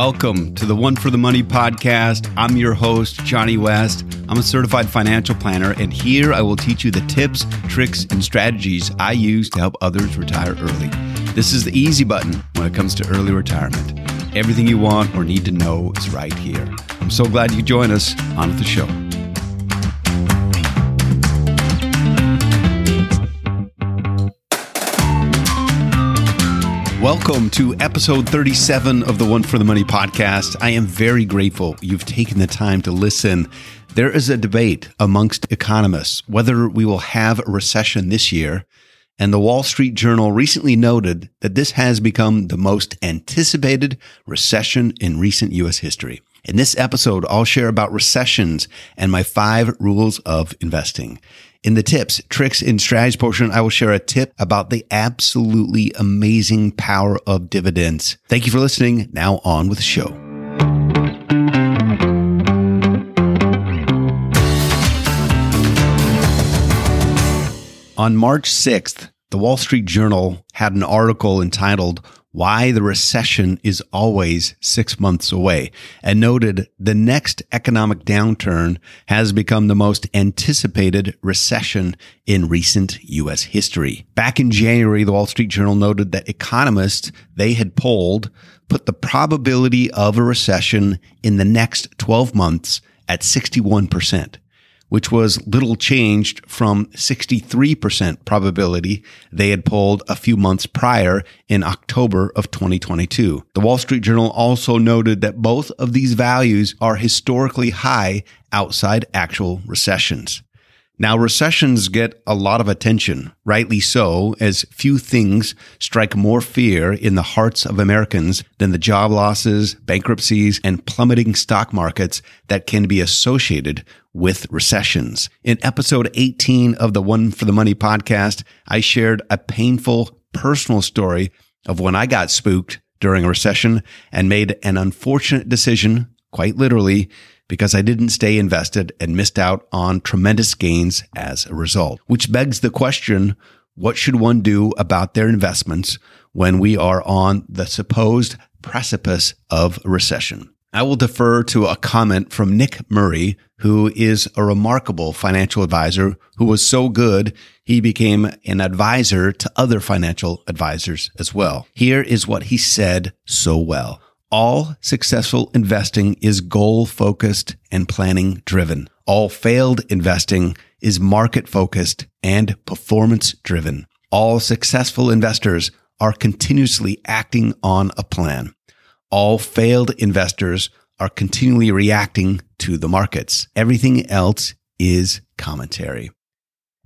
Welcome to the One for the Money podcast. I'm your host, Johnny West. I'm a certified financial planner, and here I will teach you the tips, tricks, and strategies I use to help others retire early. This is the easy button when it comes to early retirement. Everything you want or need to know is right here. I'm so glad you join us on the show. Welcome to episode 37 of the One for the Money podcast. I am very grateful you've taken the time to listen. There is a debate amongst economists whether we will have a recession this year. And the Wall Street Journal recently noted that this has become the most anticipated recession in recent U.S. history. In this episode, I'll share about recessions and my five rules of investing. In the tips, tricks, and strategies portion, I will share a tip about the absolutely amazing power of dividends. Thank you for listening. Now on with the show. On March 6th, the Wall Street Journal had an article entitled why the recession is always six months away and noted the next economic downturn has become the most anticipated recession in recent U.S. history. Back in January, the Wall Street Journal noted that economists they had polled put the probability of a recession in the next 12 months at 61% which was little changed from 63% probability they had polled a few months prior in October of 2022. The Wall Street Journal also noted that both of these values are historically high outside actual recessions. Now, recessions get a lot of attention, rightly so, as few things strike more fear in the hearts of Americans than the job losses, bankruptcies, and plummeting stock markets that can be associated with recessions. In episode 18 of the One for the Money podcast, I shared a painful personal story of when I got spooked during a recession and made an unfortunate decision, quite literally, because I didn't stay invested and missed out on tremendous gains as a result. Which begs the question, what should one do about their investments when we are on the supposed precipice of recession? I will defer to a comment from Nick Murray, who is a remarkable financial advisor who was so good he became an advisor to other financial advisors as well. Here is what he said so well. All successful investing is goal focused and planning driven. All failed investing is market focused and performance driven. All successful investors are continuously acting on a plan. All failed investors are continually reacting to the markets. Everything else is commentary.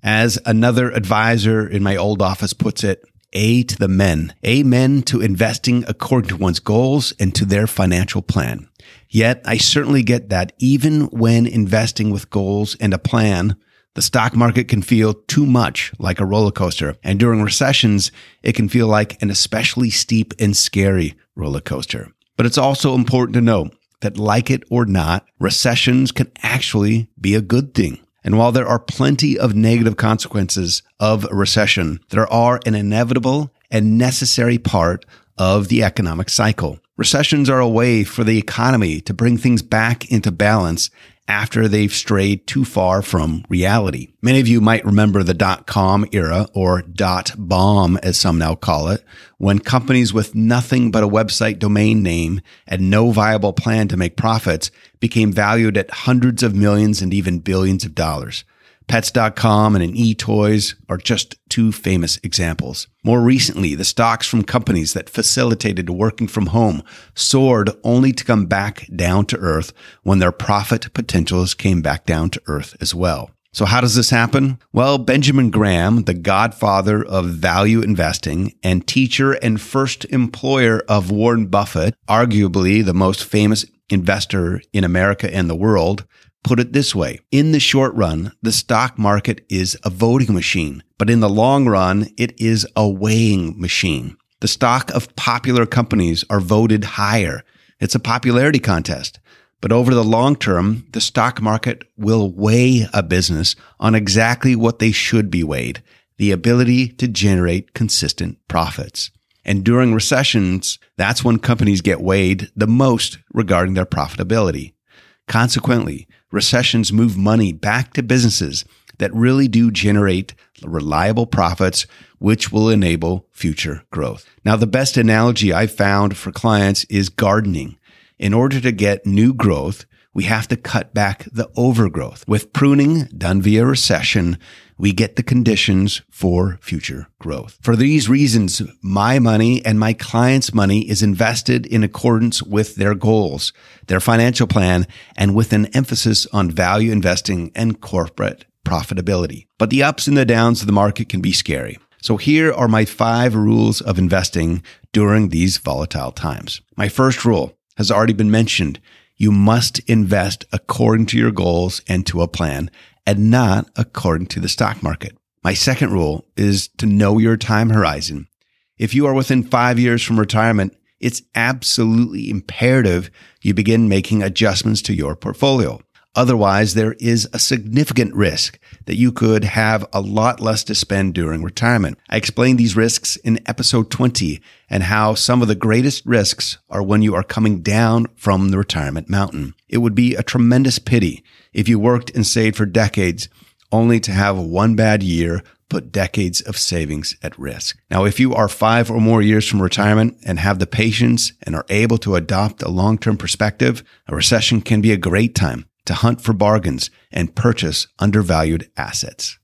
As another advisor in my old office puts it, a to the men. Amen to investing according to one's goals and to their financial plan. Yet I certainly get that even when investing with goals and a plan, the stock market can feel too much like a roller coaster. And during recessions, it can feel like an especially steep and scary roller coaster. But it's also important to note that like it or not, recessions can actually be a good thing. And while there are plenty of negative consequences of a recession, there are an inevitable and necessary part of the economic cycle. Recessions are a way for the economy to bring things back into balance after they've strayed too far from reality. Many of you might remember the dot com era or dot bomb as some now call it, when companies with nothing but a website domain name and no viable plan to make profits became valued at hundreds of millions and even billions of dollars. Pets.com and an eToys are just two famous examples. More recently, the stocks from companies that facilitated working from home soared only to come back down to earth when their profit potentials came back down to earth as well. So how does this happen? Well, Benjamin Graham, the godfather of value investing and teacher and first employer of Warren Buffett, arguably the most famous investor in America and the world, put it this way. In the short run, the stock market is a voting machine, but in the long run, it is a weighing machine. The stock of popular companies are voted higher. It's a popularity contest. But over the long term, the stock market will weigh a business on exactly what they should be weighed the ability to generate consistent profits. And during recessions, that's when companies get weighed the most regarding their profitability. Consequently, recessions move money back to businesses that really do generate reliable profits, which will enable future growth. Now, the best analogy I've found for clients is gardening. In order to get new growth, we have to cut back the overgrowth. With pruning done via recession, we get the conditions for future growth. For these reasons, my money and my clients' money is invested in accordance with their goals, their financial plan, and with an emphasis on value investing and corporate profitability. But the ups and the downs of the market can be scary. So here are my five rules of investing during these volatile times. My first rule has already been mentioned you must invest according to your goals and to a plan and not according to the stock market. My second rule is to know your time horizon. If you are within five years from retirement, it's absolutely imperative you begin making adjustments to your portfolio. Otherwise, there is a significant risk that you could have a lot less to spend during retirement. I explained these risks in episode 20 and how some of the greatest risks are when you are coming down from the retirement mountain. It would be a tremendous pity if you worked and saved for decades only to have one bad year put decades of savings at risk. Now, if you are five or more years from retirement and have the patience and are able to adopt a long-term perspective, a recession can be a great time to hunt for bargains and purchase undervalued assets.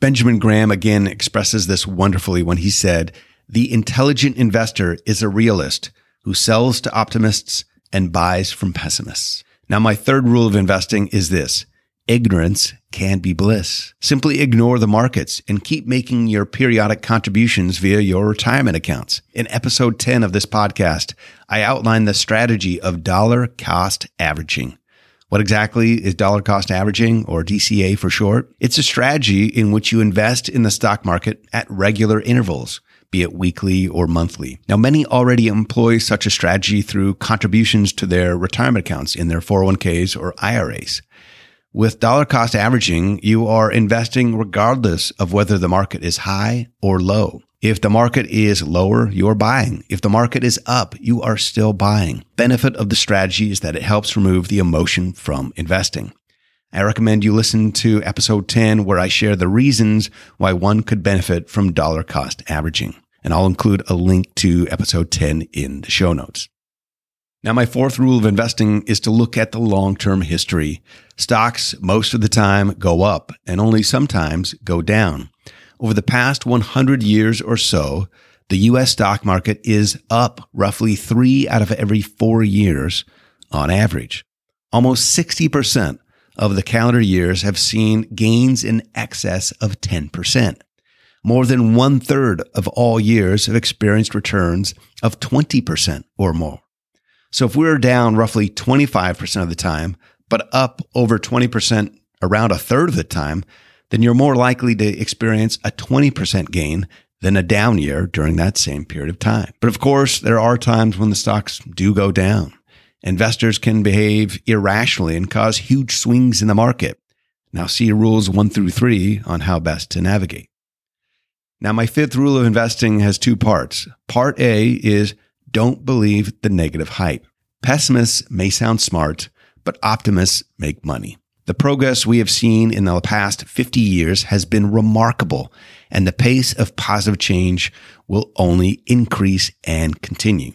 Benjamin Graham again expresses this wonderfully when he said, The intelligent investor is a realist who sells to optimists and buys from pessimists. Now, my third rule of investing is this ignorance can be bliss. Simply ignore the markets and keep making your periodic contributions via your retirement accounts. In episode 10 of this podcast, I outline the strategy of dollar cost averaging. What exactly is dollar cost averaging or DCA for short? It's a strategy in which you invest in the stock market at regular intervals, be it weekly or monthly. Now, many already employ such a strategy through contributions to their retirement accounts in their 401ks or IRAs. With dollar cost averaging, you are investing regardless of whether the market is high or low. If the market is lower, you're buying. If the market is up, you are still buying. Benefit of the strategy is that it helps remove the emotion from investing. I recommend you listen to episode 10 where I share the reasons why one could benefit from dollar cost averaging. And I'll include a link to episode 10 in the show notes. Now, my fourth rule of investing is to look at the long term history. Stocks most of the time go up and only sometimes go down. Over the past 100 years or so, the US stock market is up roughly three out of every four years on average. Almost 60% of the calendar years have seen gains in excess of 10%. More than one third of all years have experienced returns of 20% or more. So if we're down roughly 25% of the time, but up over 20% around a third of the time, then you're more likely to experience a 20% gain than a down year during that same period of time. But of course, there are times when the stocks do go down. Investors can behave irrationally and cause huge swings in the market. Now, see rules one through three on how best to navigate. Now, my fifth rule of investing has two parts. Part A is don't believe the negative hype. Pessimists may sound smart, but optimists make money. The progress we have seen in the past 50 years has been remarkable, and the pace of positive change will only increase and continue.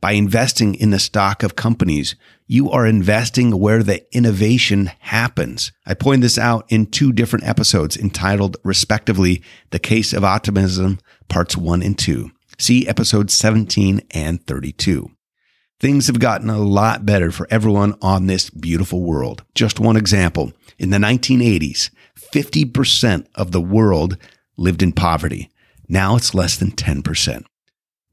By investing in the stock of companies, you are investing where the innovation happens. I point this out in two different episodes entitled, respectively, The Case of Optimism, Parts 1 and 2. See episodes 17 and 32. Things have gotten a lot better for everyone on this beautiful world. Just one example. In the 1980s, 50% of the world lived in poverty. Now it's less than 10%.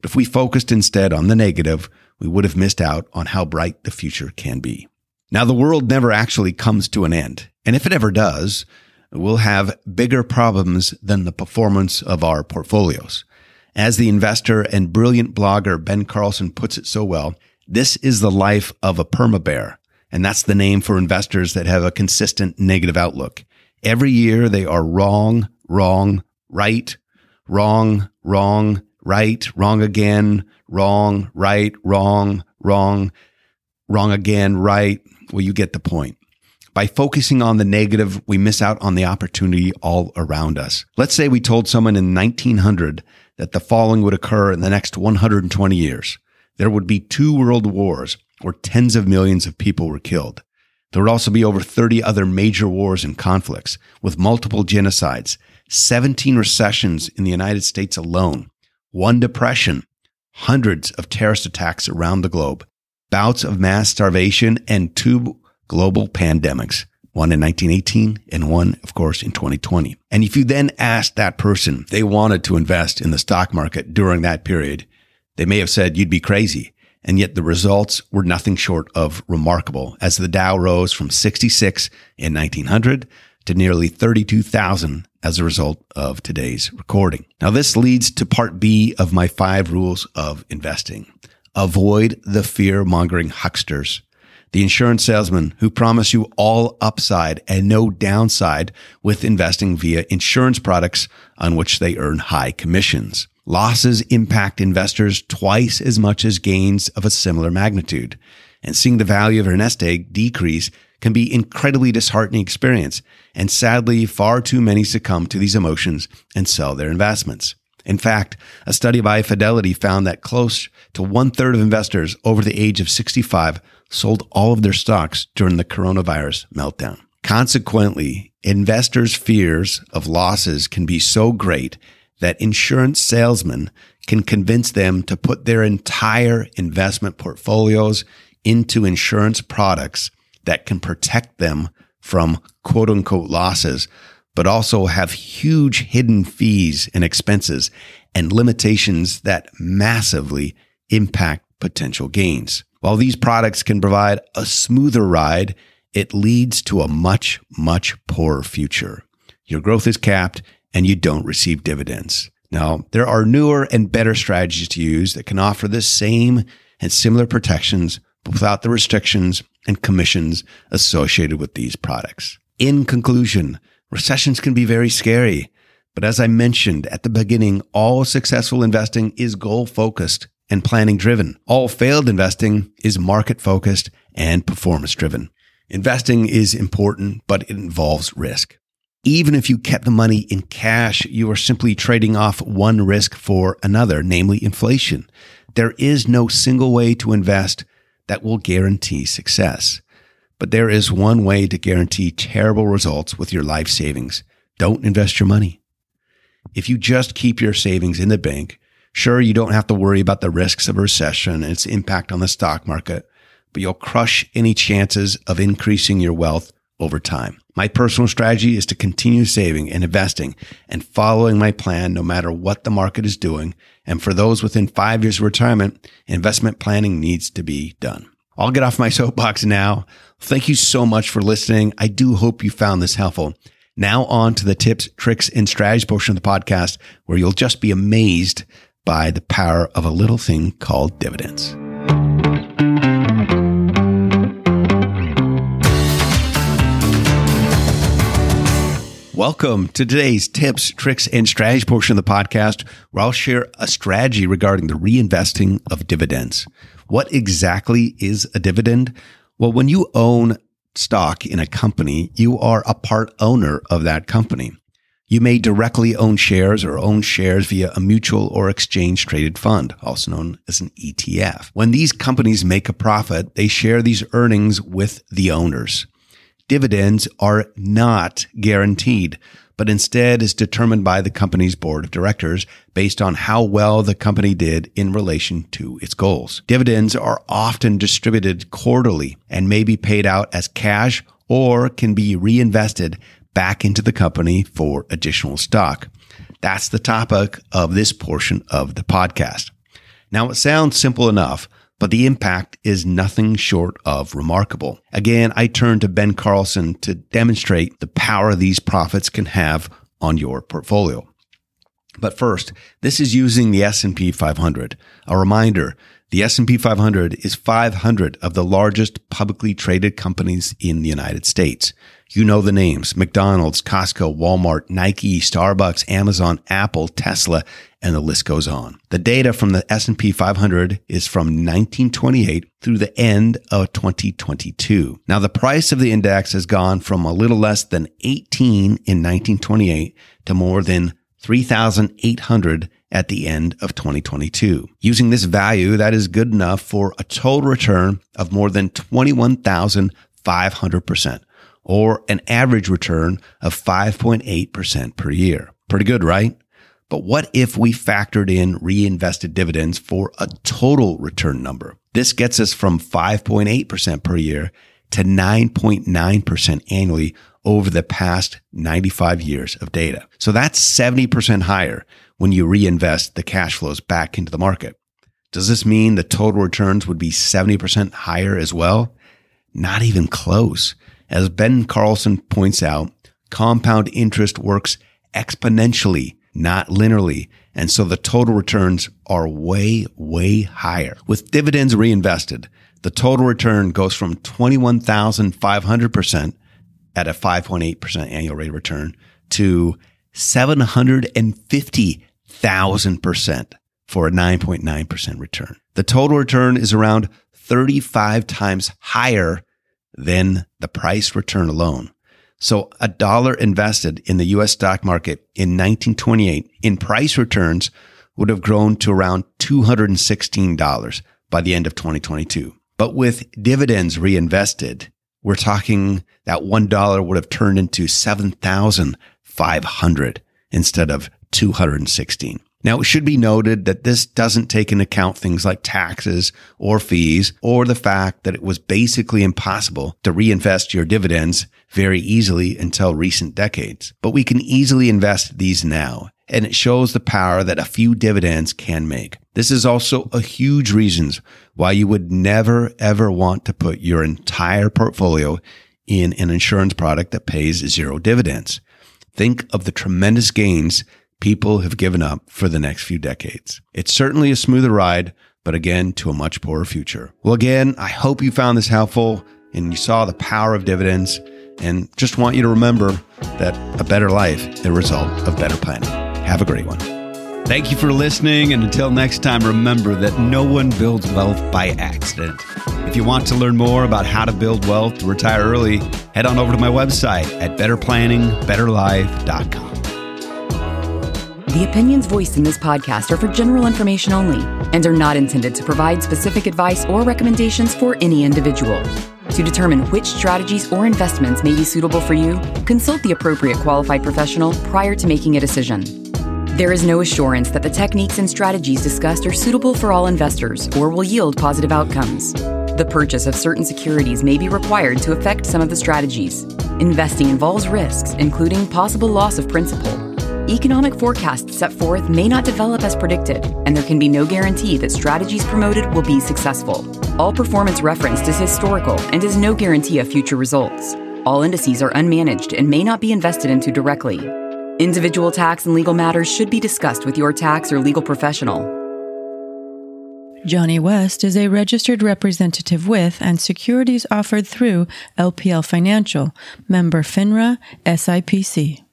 If we focused instead on the negative, we would have missed out on how bright the future can be. Now, the world never actually comes to an end. And if it ever does, we'll have bigger problems than the performance of our portfolios. As the investor and brilliant blogger Ben Carlson puts it so well, this is the life of a perma bear. And that's the name for investors that have a consistent negative outlook. Every year they are wrong, wrong, right, wrong, wrong, right, wrong again, wrong, right, wrong, wrong, wrong again, right. Well, you get the point. By focusing on the negative, we miss out on the opportunity all around us. Let's say we told someone in 1900 that the following would occur in the next 120 years. There would be two world wars where tens of millions of people were killed. There would also be over 30 other major wars and conflicts with multiple genocides, 17 recessions in the United States alone, one depression, hundreds of terrorist attacks around the globe, bouts of mass starvation, and two global pandemics, one in 1918 and one, of course, in 2020. And if you then asked that person they wanted to invest in the stock market during that period, they may have said you'd be crazy. And yet the results were nothing short of remarkable as the Dow rose from 66 in 1900 to nearly 32,000 as a result of today's recording. Now, this leads to part B of my five rules of investing. Avoid the fear mongering hucksters the insurance salesmen who promise you all upside and no downside with investing via insurance products on which they earn high commissions. Losses impact investors twice as much as gains of a similar magnitude. And seeing the value of your nest egg decrease can be incredibly disheartening experience. And sadly, far too many succumb to these emotions and sell their investments. In fact, a study by Fidelity found that close to one third of investors over the age of 65 sold all of their stocks during the coronavirus meltdown. Consequently, investors' fears of losses can be so great that insurance salesmen can convince them to put their entire investment portfolios into insurance products that can protect them from quote unquote losses, but also have huge hidden fees and expenses and limitations that massively impact potential gains. While these products can provide a smoother ride, it leads to a much, much poorer future. Your growth is capped and you don't receive dividends. Now, there are newer and better strategies to use that can offer the same and similar protections without the restrictions and commissions associated with these products. In conclusion, recessions can be very scary. But as I mentioned at the beginning, all successful investing is goal focused and planning driven. All failed investing is market focused and performance driven. Investing is important, but it involves risk. Even if you kept the money in cash, you are simply trading off one risk for another, namely inflation. There is no single way to invest that will guarantee success. But there is one way to guarantee terrible results with your life savings. Don't invest your money. If you just keep your savings in the bank, Sure, you don't have to worry about the risks of a recession and its impact on the stock market, but you'll crush any chances of increasing your wealth over time. My personal strategy is to continue saving and investing and following my plan no matter what the market is doing. And for those within five years of retirement, investment planning needs to be done. I'll get off my soapbox now. Thank you so much for listening. I do hope you found this helpful. Now on to the tips, tricks, and strategies portion of the podcast where you'll just be amazed by the power of a little thing called dividends. Welcome to today's tips, tricks, and strategy portion of the podcast, where I'll share a strategy regarding the reinvesting of dividends. What exactly is a dividend? Well, when you own stock in a company, you are a part owner of that company. You may directly own shares or own shares via a mutual or exchange traded fund, also known as an ETF. When these companies make a profit, they share these earnings with the owners. Dividends are not guaranteed, but instead is determined by the company's board of directors based on how well the company did in relation to its goals. Dividends are often distributed quarterly and may be paid out as cash or can be reinvested back into the company for additional stock. That's the topic of this portion of the podcast. Now, it sounds simple enough, but the impact is nothing short of remarkable. Again, I turn to Ben Carlson to demonstrate the power these profits can have on your portfolio. But first, this is using the S&P 500. A reminder, the S&P 500 is 500 of the largest publicly traded companies in the United States. You know the names McDonald's, Costco, Walmart, Nike, Starbucks, Amazon, Apple, Tesla, and the list goes on. The data from the S&P 500 is from 1928 through the end of 2022. Now the price of the index has gone from a little less than 18 in 1928 to more than 3,800 at the end of 2022. Using this value, that is good enough for a total return of more than 21,500%, or an average return of 5.8% per year. Pretty good, right? But what if we factored in reinvested dividends for a total return number? This gets us from 5.8% per year to 9.9% annually over the past 95 years of data. So that's 70% higher when you reinvest the cash flows back into the market. Does this mean the total returns would be 70% higher as well? Not even close. As Ben Carlson points out, compound interest works exponentially, not linearly. And so the total returns are way, way higher. With dividends reinvested, the total return goes from 21,500% at a 5.8% annual rate of return to 750,000% for a 9.9% return. The total return is around 35 times higher than the price return alone. So a dollar invested in the US stock market in 1928 in price returns would have grown to around $216 by the end of 2022. But with dividends reinvested, we're talking that $1 would have turned into 7,500 instead of 216. Now, it should be noted that this doesn't take into account things like taxes or fees or the fact that it was basically impossible to reinvest your dividends very easily until recent decades. But we can easily invest these now, and it shows the power that a few dividends can make. This is also a huge reason why you would never ever want to put your entire portfolio in an insurance product that pays zero dividends. Think of the tremendous gains people have given up for the next few decades. It's certainly a smoother ride, but again, to a much poorer future. Well, again, I hope you found this helpful and you saw the power of dividends and just want you to remember that a better life is a result of better planning. Have a great one. Thank you for listening. And until next time, remember that no one builds wealth by accident. If you want to learn more about how to build wealth to retire early, head on over to my website at betterplanningbetterlife.com. The opinions voiced in this podcast are for general information only and are not intended to provide specific advice or recommendations for any individual. To determine which strategies or investments may be suitable for you, consult the appropriate qualified professional prior to making a decision. There is no assurance that the techniques and strategies discussed are suitable for all investors or will yield positive outcomes. The purchase of certain securities may be required to affect some of the strategies. Investing involves risks, including possible loss of principal. Economic forecasts set forth may not develop as predicted, and there can be no guarantee that strategies promoted will be successful. All performance referenced is historical and is no guarantee of future results. All indices are unmanaged and may not be invested into directly. Individual tax and legal matters should be discussed with your tax or legal professional. Johnny West is a registered representative with and securities offered through LPL Financial, member FINRA, SIPC.